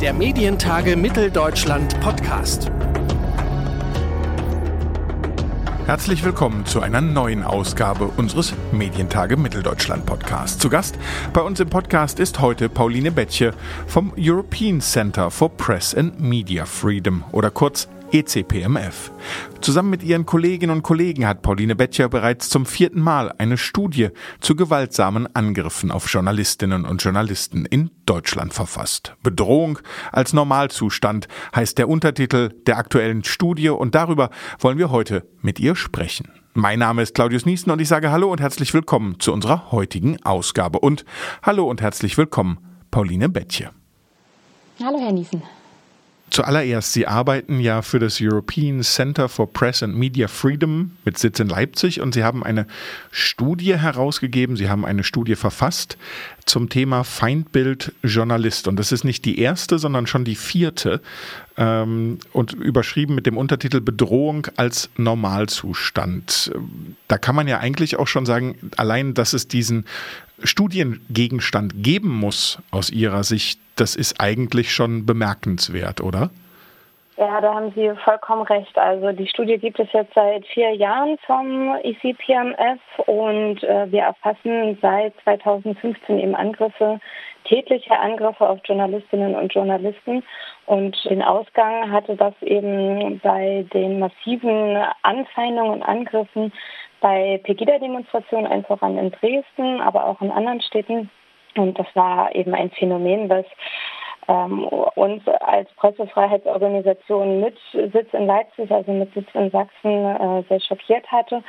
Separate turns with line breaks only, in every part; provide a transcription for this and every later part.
Der Medientage Mitteldeutschland Podcast.
Herzlich willkommen zu einer neuen Ausgabe unseres Medientage Mitteldeutschland Podcasts. Zu Gast bei uns im Podcast ist heute Pauline Bettche vom European Center for Press and Media Freedom oder kurz ECPMF. Zusammen mit ihren Kolleginnen und Kollegen hat Pauline Bettcher bereits zum vierten Mal eine Studie zu gewaltsamen Angriffen auf Journalistinnen und Journalisten in Deutschland verfasst. Bedrohung als Normalzustand heißt der Untertitel der aktuellen Studie und darüber wollen wir heute mit ihr sprechen. Mein Name ist Claudius Niesen und ich sage Hallo und herzlich willkommen zu unserer heutigen Ausgabe. Und Hallo und herzlich willkommen, Pauline Bettche.
Hallo, Herr Niesen.
Zuallererst, Sie arbeiten ja für das European Center for Press and Media Freedom mit Sitz in Leipzig und Sie haben eine Studie herausgegeben, Sie haben eine Studie verfasst zum Thema Feindbild Journalist. Und das ist nicht die erste, sondern schon die vierte ähm, und überschrieben mit dem Untertitel Bedrohung als Normalzustand. Da kann man ja eigentlich auch schon sagen, allein, dass es diesen Studiengegenstand geben muss aus Ihrer Sicht, das ist eigentlich schon bemerkenswert, oder?
Ja, da haben Sie vollkommen recht. Also die Studie gibt es jetzt seit vier Jahren vom ICPMF und äh, wir erfassen seit 2015 eben Angriffe, tätliche Angriffe auf Journalistinnen und Journalisten. Und den Ausgang hatte das eben bei den massiven Anfeindungen und Angriffen bei Pegida-Demonstrationen, einfach an in Dresden, aber auch in anderen Städten. Und das war eben ein Phänomen, was ähm, uns als Pressefreiheitsorganisation mit Sitz in Leipzig, also mit Sitz in Sachsen, äh, sehr schockiert hatte.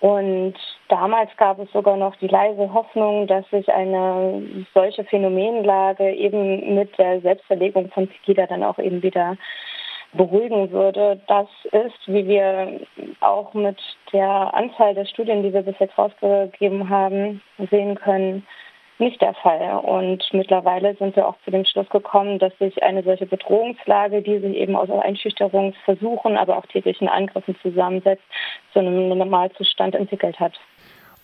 Und damals gab es sogar noch die leise Hoffnung, dass sich eine solche Phänomenlage eben mit der Selbstverlegung von Pegida dann auch eben wieder beruhigen würde. Das ist, wie wir auch mit der Anzahl der Studien, die wir bis jetzt rausgegeben haben, sehen können, nicht der Fall. Und mittlerweile sind wir auch zu dem Schluss gekommen, dass sich eine solche Bedrohungslage, die sich eben aus Einschüchterungsversuchen, aber auch täglichen Angriffen zusammensetzt, zu einem Normalzustand entwickelt hat.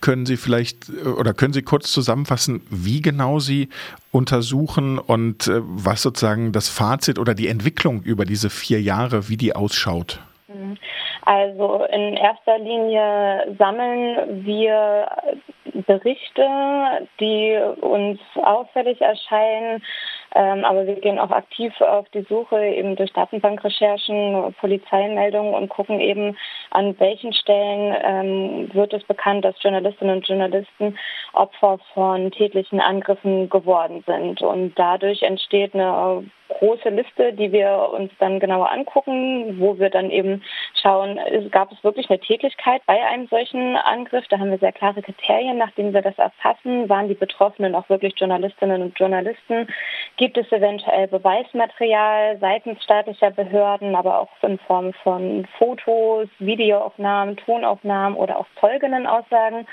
Können Sie vielleicht äh, oder können Sie kurz zusammenfassen, wie genau Sie untersuchen und äh, was sozusagen das Fazit oder die Entwicklung über diese vier Jahre, wie die ausschaut?
Mhm. Also in erster Linie sammeln wir Berichte, die uns auffällig erscheinen, ähm, aber wir gehen auch aktiv auf die Suche eben durch Datenbankrecherchen, Polizeimeldungen und gucken eben, an welchen Stellen ähm, wird es bekannt, dass Journalistinnen und Journalisten Opfer von tätlichen Angriffen geworden sind. Und dadurch entsteht eine große Liste, die wir uns dann genauer angucken, wo wir dann eben schauen, gab es wirklich eine Tätigkeit bei einem solchen Angriff? Da haben wir sehr klare Kriterien, nachdem wir das erfassen. Waren die Betroffenen auch wirklich Journalistinnen und Journalisten? Gibt es eventuell Beweismaterial seitens staatlicher Behörden, aber auch in Form von Fotos, Videoaufnahmen, Tonaufnahmen oder auch Zeuginnenaussagen?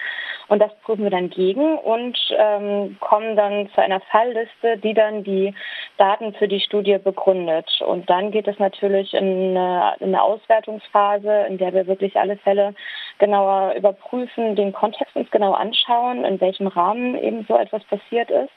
Und das prüfen wir dann gegen und ähm, kommen dann zu einer Fallliste, die dann die Daten für die Studie begründet. Und dann geht es natürlich in eine, in eine Auswertungsphase, in der wir wirklich alle Fälle genauer überprüfen, den Kontext uns genau anschauen, in welchem Rahmen eben so etwas passiert ist.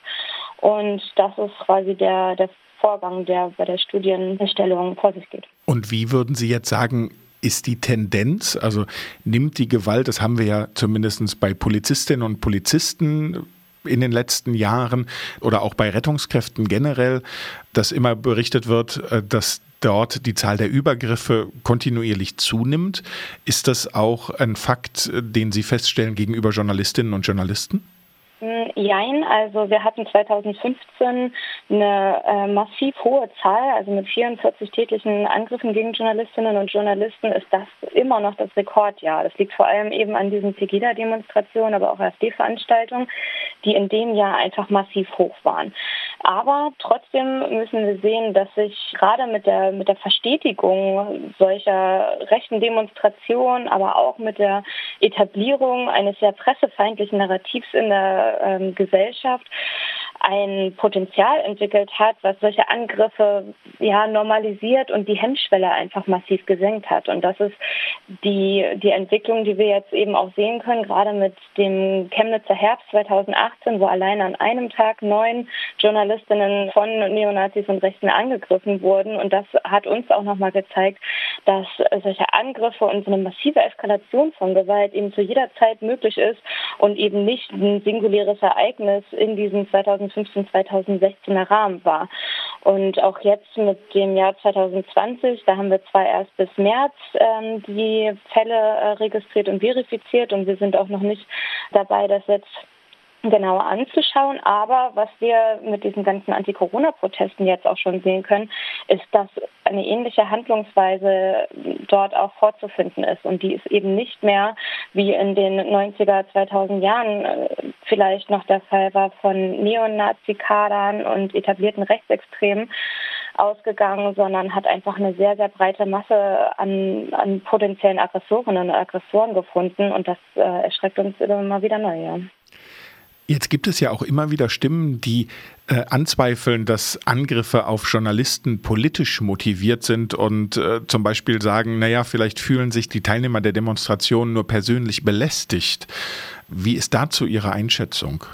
Und das ist quasi der, der Vorgang, der bei der Studienerstellung vor sich geht.
Und wie würden Sie jetzt sagen, ist die Tendenz, also nimmt die Gewalt, das haben wir ja zumindest bei Polizistinnen und Polizisten in den letzten Jahren oder auch bei Rettungskräften generell, dass immer berichtet wird, äh, dass dort die Zahl der Übergriffe kontinuierlich zunimmt. Ist das auch ein Fakt, äh, den Sie feststellen gegenüber Journalistinnen und Journalisten?
Jein, also wir hatten 2015 eine äh, massiv hohe Zahl, also mit 44 täglichen Angriffen gegen Journalistinnen und Journalisten ist das immer noch das Rekordjahr. Das liegt vor allem eben an diesen Pegida-Demonstrationen, aber auch AfD-Veranstaltungen, die in dem Jahr einfach massiv hoch waren. Aber trotzdem müssen wir sehen, dass sich gerade mit der, mit der Verstetigung solcher rechten Demonstrationen, aber auch mit der Etablierung eines sehr pressefeindlichen Narrativs in der ähm, Gesellschaft ein Potenzial entwickelt hat, was solche Angriffe ja normalisiert und die Hemmschwelle einfach massiv gesenkt hat. Und das ist die, die Entwicklung, die wir jetzt eben auch sehen können, gerade mit dem Chemnitzer Herbst 2018, wo allein an einem Tag neun Journalistinnen von Neonazis und Rechten angegriffen wurden. Und das hat uns auch nochmal gezeigt, dass solche Angriffe und so eine massive Eskalation von Gewalt eben zu jeder Zeit möglich ist und eben nicht ein singuläres Ereignis in diesem 2015, 2016er Rahmen war. Und auch jetzt mit dem Jahr 2020, da haben wir zwar erst bis März ähm, die Fälle äh, registriert und verifiziert und wir sind auch noch nicht dabei, das jetzt genauer anzuschauen. Aber was wir mit diesen ganzen Anti-Corona-Protesten jetzt auch schon sehen können, ist, dass eine ähnliche Handlungsweise dort auch vorzufinden ist. Und die ist eben nicht mehr, wie in den 90er, 2000 Jahren äh, vielleicht noch der Fall war, von Neonazi-Kadern und etablierten Rechtsextremen ausgegangen, sondern hat einfach eine sehr, sehr breite Masse an, an potenziellen Aggressorinnen und Aggressoren gefunden. Und das äh, erschreckt uns immer wieder neu. Ja.
Jetzt gibt es ja auch immer wieder Stimmen, die äh, anzweifeln, dass Angriffe auf Journalisten politisch motiviert sind und äh, zum Beispiel sagen, naja, vielleicht fühlen sich die Teilnehmer der Demonstration nur persönlich belästigt. Wie ist dazu Ihre Einschätzung?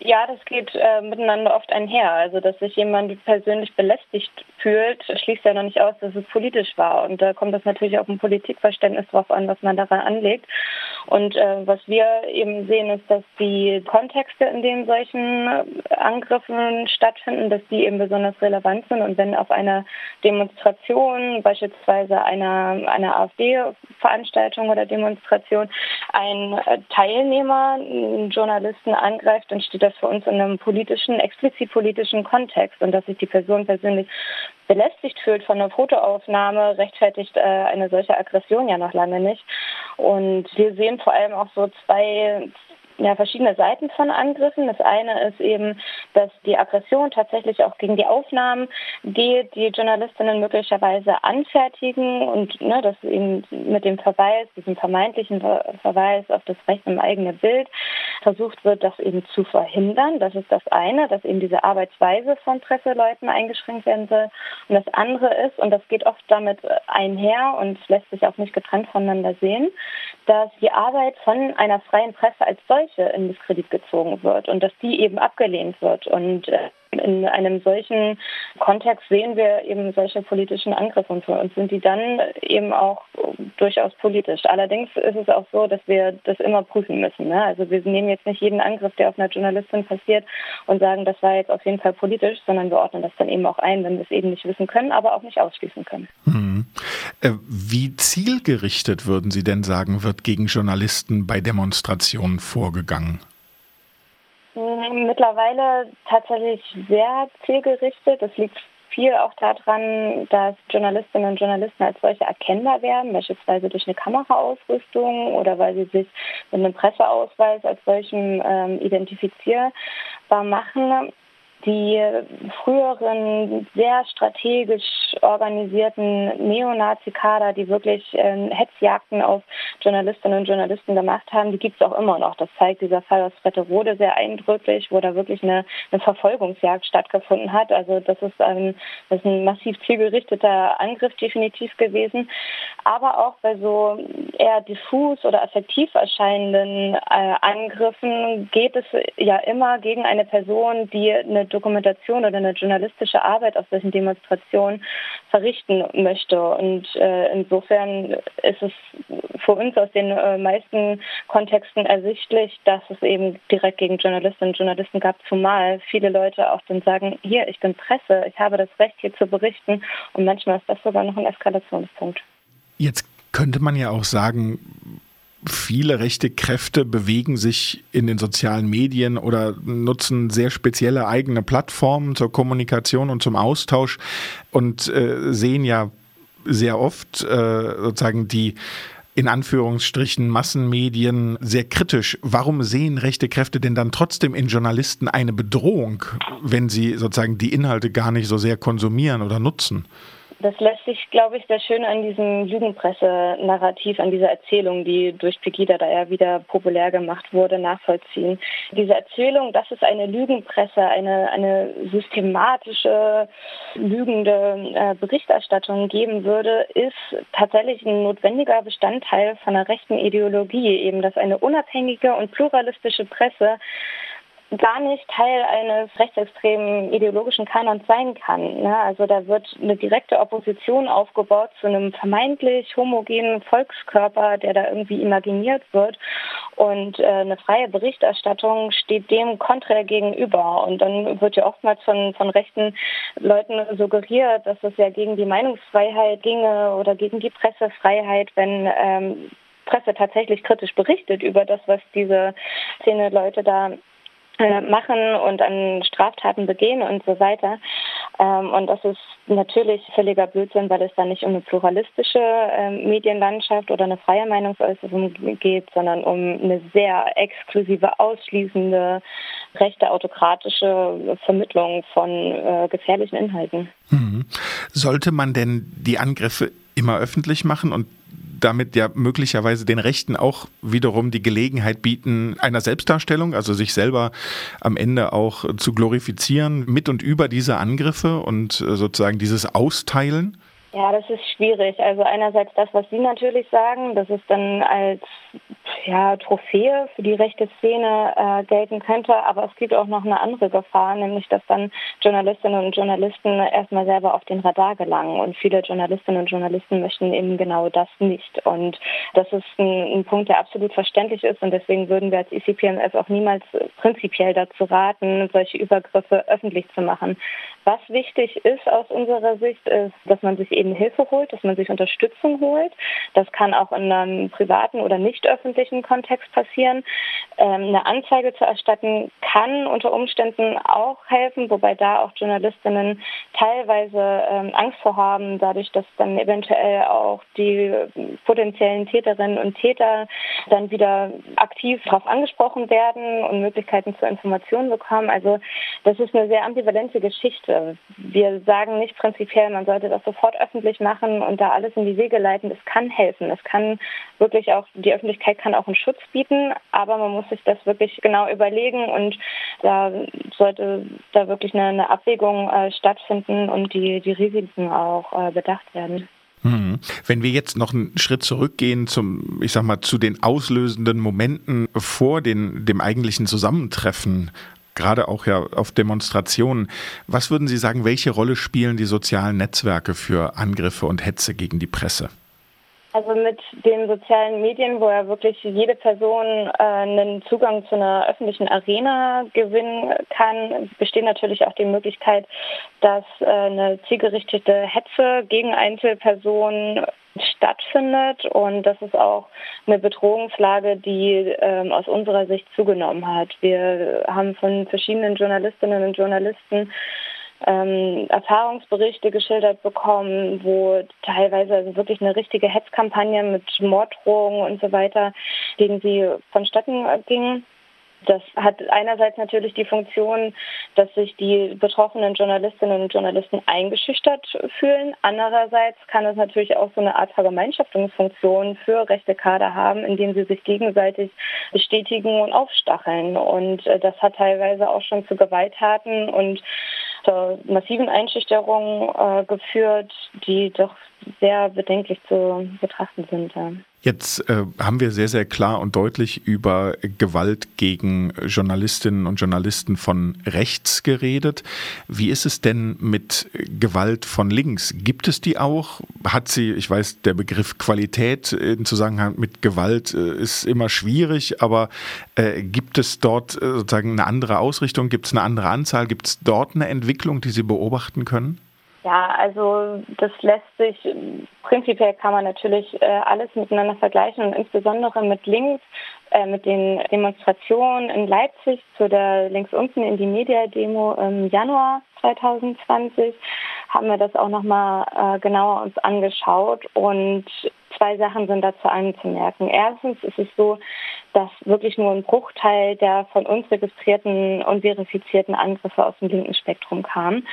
Ja, das geht äh, miteinander oft einher. Also, dass sich jemand persönlich belästigt fühlt, schließt ja noch nicht aus, dass es politisch war. Und da kommt es natürlich auch ein Politikverständnis drauf an, was man daran anlegt. Und äh, was wir eben sehen, ist, dass die Kontexte, in denen solchen Angriffen stattfinden, dass die eben besonders relevant sind. Und wenn auf einer Demonstration, beispielsweise einer, einer AfD-Veranstaltung oder Demonstration, ein Teilnehmer einen Journalisten angreift, dann steht das für uns in einem politischen, explizit politischen Kontext. Und dass sich die Person persönlich belästigt fühlt von einer Fotoaufnahme, rechtfertigt äh, eine solche Aggression ja noch lange nicht. Und wir sehen vor allem auch so zwei, ja, verschiedene Seiten von Angriffen. Das eine ist eben, dass die Aggression tatsächlich auch gegen die Aufnahmen geht, die Journalistinnen möglicherweise anfertigen und ne, dass eben mit dem Verweis, diesem vermeintlichen Verweis auf das Recht im eigenen Bild versucht wird, das eben zu verhindern. Das ist das eine, dass eben diese Arbeitsweise von Presseleuten eingeschränkt werden soll. Und das andere ist, und das geht oft damit einher und lässt sich auch nicht getrennt voneinander sehen, dass die Arbeit von einer freien Presse als solche in Misskredit gezogen wird und dass die eben abgelehnt wird. Und äh, in einem solchen Kontext sehen wir eben solche politischen Angriffe und für uns sind die dann eben auch durchaus politisch. Allerdings ist es auch so, dass wir das immer prüfen müssen. Ne? Also wir nehmen jetzt nicht jeden Angriff, der auf einer Journalistin passiert und sagen, das war jetzt auf jeden Fall politisch, sondern wir ordnen das dann eben auch ein, wenn wir es eben nicht wissen können, aber auch nicht ausschließen können.
Hm. Wie zielgerichtet würden Sie denn sagen, wird gegen Journalisten bei Demonstrationen vorgegangen?
Mittlerweile tatsächlich sehr zielgerichtet. Das liegt viel auch daran, dass Journalistinnen und Journalisten als solche erkennbar werden, beispielsweise durch eine Kameraausrüstung oder weil sie sich mit einem Presseausweis als solchen ähm, identifizierbar machen die früheren sehr strategisch organisierten Neonazi-Kader, die wirklich äh, Hetzjagden auf Journalistinnen und Journalisten gemacht haben, die gibt es auch immer noch. Das zeigt dieser Fall aus Fretterode sehr eindrücklich, wo da wirklich eine, eine Verfolgungsjagd stattgefunden hat. Also das ist, ein, das ist ein massiv zielgerichteter Angriff definitiv gewesen. Aber auch bei so eher diffus oder effektiv erscheinenden äh, Angriffen geht es ja immer gegen eine Person, die eine Dokumentation oder eine journalistische Arbeit auf solchen Demonstrationen verrichten möchte. Und äh, insofern ist es für uns aus den äh, meisten Kontexten ersichtlich, dass es eben direkt gegen Journalistinnen und Journalisten gab, zumal viele Leute auch dann sagen, hier, ich bin Presse, ich habe das Recht hier zu berichten. Und manchmal ist das sogar noch ein Eskalationspunkt.
Jetzt könnte man ja auch sagen, viele rechte Kräfte bewegen sich in den sozialen Medien oder nutzen sehr spezielle eigene Plattformen zur Kommunikation und zum Austausch und äh, sehen ja sehr oft äh, sozusagen die in Anführungsstrichen Massenmedien sehr kritisch. Warum sehen rechte Kräfte denn dann trotzdem in Journalisten eine Bedrohung, wenn sie sozusagen die Inhalte gar nicht so sehr konsumieren oder nutzen?
Das lässt sich, glaube ich, sehr schön an diesem Lügenpresse-Narrativ, an dieser Erzählung, die durch Pegida da ja wieder populär gemacht wurde, nachvollziehen. Diese Erzählung, dass es eine Lügenpresse, eine, eine systematische, lügende äh, Berichterstattung geben würde, ist tatsächlich ein notwendiger Bestandteil von einer rechten Ideologie, eben dass eine unabhängige und pluralistische Presse gar nicht Teil eines rechtsextremen ideologischen Kanons sein kann. Ne? Also da wird eine direkte Opposition aufgebaut zu einem vermeintlich homogenen Volkskörper, der da irgendwie imaginiert wird. Und äh, eine freie Berichterstattung steht dem konträr gegenüber. Und dann wird ja oftmals von, von rechten Leuten suggeriert, dass es ja gegen die Meinungsfreiheit ginge oder gegen die Pressefreiheit, wenn ähm, Presse tatsächlich kritisch berichtet über das, was diese Szene Leute da äh, machen und an Straftaten begehen und so weiter. Ähm, und das ist natürlich völliger Blödsinn, weil es da nicht um eine pluralistische ähm, Medienlandschaft oder eine freie Meinungsäußerung geht, sondern um eine sehr exklusive, ausschließende, rechte autokratische Vermittlung von äh, gefährlichen Inhalten.
Mhm. Sollte man denn die Angriffe immer öffentlich machen und damit ja möglicherweise den Rechten auch wiederum die Gelegenheit bieten, einer Selbstdarstellung, also sich selber am Ende auch zu glorifizieren mit und über diese Angriffe und äh, sozusagen dieses Austeilen?
Ja, das ist schwierig. Also einerseits das, was Sie natürlich sagen, dass es dann als ja, Trophäe für die rechte Szene äh, gelten könnte, aber es gibt auch noch eine andere Gefahr, nämlich dass dann Journalistinnen und Journalisten erstmal selber auf den Radar gelangen und viele Journalistinnen und Journalisten möchten eben genau das nicht. Und das ist ein, ein Punkt, der absolut verständlich ist und deswegen würden wir als ECPMF auch niemals prinzipiell dazu raten, solche Übergriffe öffentlich zu machen. Was wichtig ist aus unserer Sicht, ist, dass man sich eben Hilfe holt, dass man sich Unterstützung holt. Das kann auch in einem privaten oder nicht öffentlichen Kontext passieren. Ähm, eine Anzeige zu erstatten kann unter Umständen auch helfen, wobei da auch Journalistinnen teilweise ähm, Angst vor haben, dadurch, dass dann eventuell auch die potenziellen Täterinnen und Täter dann wieder aktiv darauf angesprochen werden und Möglichkeiten zur Information bekommen. Also das ist eine sehr ambivalente Geschichte. Wir sagen nicht prinzipiell, man sollte das sofort öffentlich machen und da alles in die Wege leiten, das kann helfen. Es kann wirklich auch, die Öffentlichkeit kann auch einen Schutz bieten, aber man muss sich das wirklich genau überlegen und da sollte da wirklich eine, eine Abwägung äh, stattfinden und die, die Risiken auch äh, bedacht werden.
Hm. Wenn wir jetzt noch einen Schritt zurückgehen zum, ich sag mal, zu den auslösenden Momenten vor den, dem eigentlichen Zusammentreffen gerade auch ja auf Demonstrationen. Was würden Sie sagen, welche Rolle spielen die sozialen Netzwerke für Angriffe und Hetze gegen die Presse?
Also mit den sozialen Medien, wo ja wirklich jede Person äh, einen Zugang zu einer öffentlichen Arena gewinnen kann, besteht natürlich auch die Möglichkeit, dass äh, eine zielgerichtete Hetze gegen Einzelpersonen stattfindet und das ist auch eine Bedrohungslage, die ähm, aus unserer Sicht zugenommen hat. Wir haben von verschiedenen Journalistinnen und Journalisten ähm, Erfahrungsberichte geschildert bekommen, wo teilweise also wirklich eine richtige Hetzkampagne mit Morddrohungen und so weiter gegen sie vonstatten ging. Das hat einerseits natürlich die Funktion, dass sich die betroffenen Journalistinnen und Journalisten eingeschüchtert fühlen. Andererseits kann es natürlich auch so eine Art Vergemeinschaftungsfunktion für rechte Kader haben, indem sie sich gegenseitig bestätigen und aufstacheln. Und äh, das hat teilweise auch schon zu Gewalttaten und zur massiven Einschüchterungen äh, geführt, die doch sehr bedenklich zu betrachten sind. Ja.
Jetzt äh, haben wir sehr, sehr klar und deutlich über Gewalt gegen Journalistinnen und Journalisten von rechts geredet. Wie ist es denn mit Gewalt von links? Gibt es die auch? Hat sie, ich weiß, der Begriff Qualität im Zusammenhang mit Gewalt äh, ist immer schwierig, aber äh, gibt es dort äh, sozusagen eine andere Ausrichtung? Gibt es eine andere Anzahl? Gibt es dort eine Entwicklung, die Sie beobachten können?
Ja, also das lässt sich, prinzipiell kann man natürlich äh, alles miteinander vergleichen und insbesondere mit links, äh, mit den Demonstrationen in Leipzig zu der links unten in die Media-Demo im Januar 2020 haben wir das auch nochmal äh, genauer uns angeschaut und Zwei Sachen sind dazu anzumerken. Erstens ist es so, dass wirklich nur ein Bruchteil der von uns registrierten und verifizierten Angriffe aus dem linken Spektrum kam.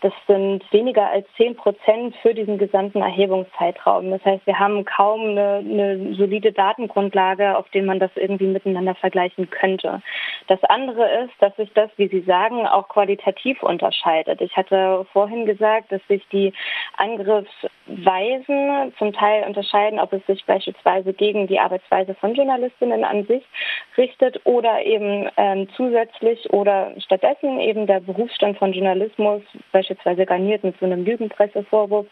Das sind weniger als zehn Prozent für diesen gesamten Erhebungszeitraum. Das heißt, wir haben kaum eine, eine solide Datengrundlage, auf der man das irgendwie miteinander vergleichen könnte. Das andere ist, dass sich das, wie Sie sagen, auch qualitativ unterscheidet. Ich hatte vorhin gesagt, dass sich die Angriffsweisen zum Teil unterscheiden, ob es sich beispielsweise gegen die Arbeitsweise von Journalistinnen an sich richtet oder eben ähm, zusätzlich oder stattdessen eben der Berufsstand von Journalismus beispielsweise garniert mit so einem Lügenpressevorwurf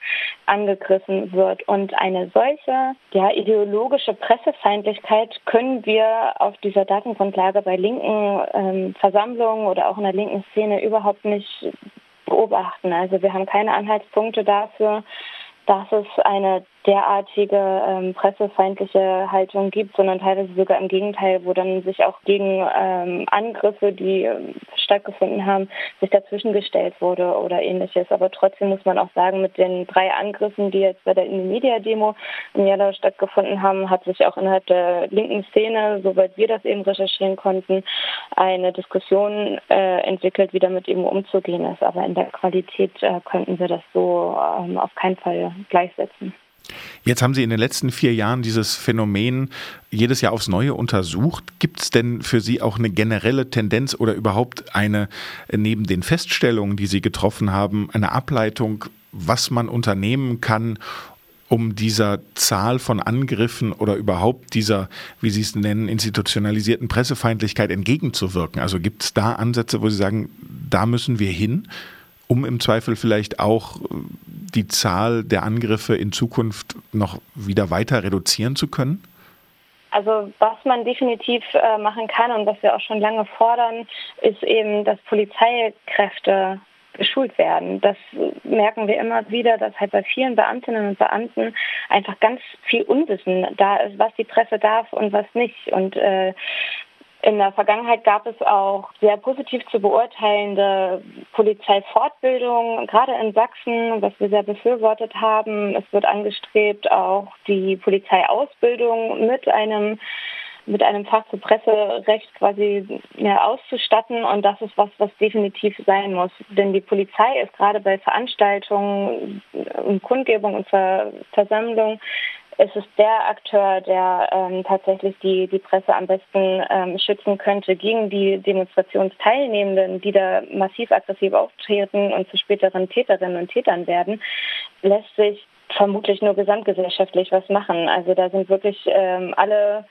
angegriffen wird. Und eine solche ja, ideologische Pressefeindlichkeit können wir auf dieser Datengrundlage bei linken ähm, Versammlungen oder auch in der linken Szene überhaupt nicht beobachten. Also wir haben keine Anhaltspunkte dafür, dass es eine derartige ähm, pressefeindliche Haltung gibt, sondern teilweise sogar im Gegenteil, wo dann sich auch gegen ähm, Angriffe, die ähm, stattgefunden haben, sich dazwischen gestellt wurde oder ähnliches. Aber trotzdem muss man auch sagen, mit den drei Angriffen, die jetzt bei der Media-Demo im Jahr stattgefunden haben, hat sich auch innerhalb der linken Szene, soweit wir das eben recherchieren konnten, eine Diskussion äh, entwickelt, wie damit eben umzugehen ist. Aber in der Qualität äh, könnten wir das so ähm, auf keinen Fall gleichsetzen.
Jetzt haben Sie in den letzten vier Jahren dieses Phänomen jedes Jahr aufs Neue untersucht. Gibt es denn für Sie auch eine generelle Tendenz oder überhaupt eine, neben den Feststellungen, die Sie getroffen haben, eine Ableitung, was man unternehmen kann, um dieser Zahl von Angriffen oder überhaupt dieser, wie Sie es nennen, institutionalisierten Pressefeindlichkeit entgegenzuwirken? Also gibt es da Ansätze, wo Sie sagen, da müssen wir hin, um im Zweifel vielleicht auch die Zahl der Angriffe in Zukunft noch wieder weiter reduzieren zu können?
Also was man definitiv äh, machen kann und was wir auch schon lange fordern, ist eben, dass Polizeikräfte geschult werden. Das merken wir immer wieder, dass halt bei vielen Beamtinnen und Beamten einfach ganz viel Unwissen da ist, was die Presse darf und was nicht. Und äh, in der Vergangenheit gab es auch sehr positiv zu beurteilende Polizeifortbildungen, gerade in Sachsen, was wir sehr befürwortet haben. Es wird angestrebt, auch die Polizeiausbildung mit einem mit einem Fach zu Presserecht quasi ja, auszustatten und das ist was, was definitiv sein muss. Denn die Polizei ist gerade bei Veranstaltungen und Kundgebung und Ver Versammlungen es ist der Akteur, der ähm, tatsächlich die, die Presse am besten ähm, schützen könnte gegen die Demonstrationsteilnehmenden, die da massiv aggressiv auftreten und zu späteren Täterinnen und Tätern werden, lässt sich vermutlich nur gesamtgesellschaftlich was machen. Also da sind wirklich ähm, alle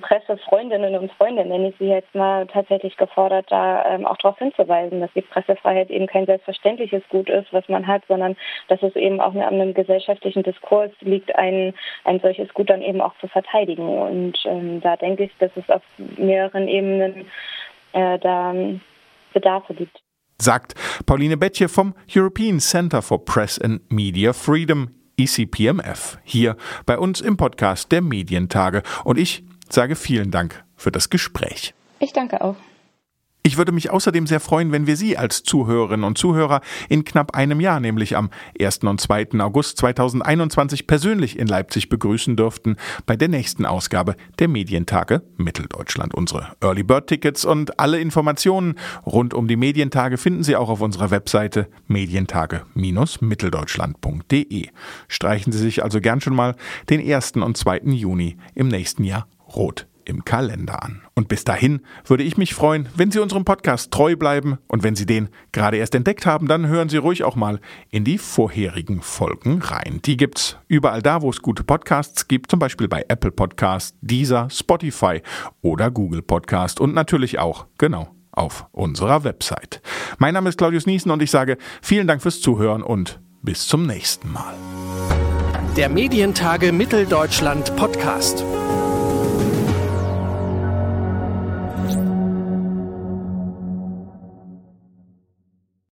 Pressefreundinnen und Freunde, nenne ich sie jetzt mal, tatsächlich gefordert, da ähm, auch darauf hinzuweisen, dass die Pressefreiheit eben kein selbstverständliches Gut ist, was man hat, sondern dass es eben auch an einem gesellschaftlichen Diskurs liegt, ein, ein solches Gut dann eben auch zu verteidigen. Und ähm, da denke ich, dass es auf mehreren Ebenen äh, da Bedarfe gibt
sagt Pauline Bettje vom European Center for Press and Media Freedom, ECPMF, hier bei uns im Podcast der Medientage. Und ich sage vielen Dank für das Gespräch.
Ich danke auch.
Ich würde mich außerdem sehr freuen, wenn wir Sie als Zuhörerinnen und Zuhörer in knapp einem Jahr, nämlich am 1. und 2. August 2021 persönlich in Leipzig begrüßen dürften bei der nächsten Ausgabe der Medientage Mitteldeutschland. Unsere Early Bird Tickets und alle Informationen rund um die Medientage finden Sie auch auf unserer Webseite medientage-mitteldeutschland.de. Streichen Sie sich also gern schon mal den 1. und 2. Juni im nächsten Jahr rot im Kalender an. Und bis dahin würde ich mich freuen, wenn Sie unserem Podcast treu bleiben und wenn Sie den gerade erst entdeckt haben, dann hören Sie ruhig auch mal in die vorherigen Folgen rein. Die gibt's überall da, wo es gute Podcasts gibt, zum Beispiel bei Apple Podcast, Deezer, Spotify oder Google Podcast und natürlich auch, genau, auf unserer Website. Mein Name ist Claudius Niesen und ich sage vielen Dank fürs Zuhören und bis zum nächsten Mal.
Der Medientage Mitteldeutschland Podcast.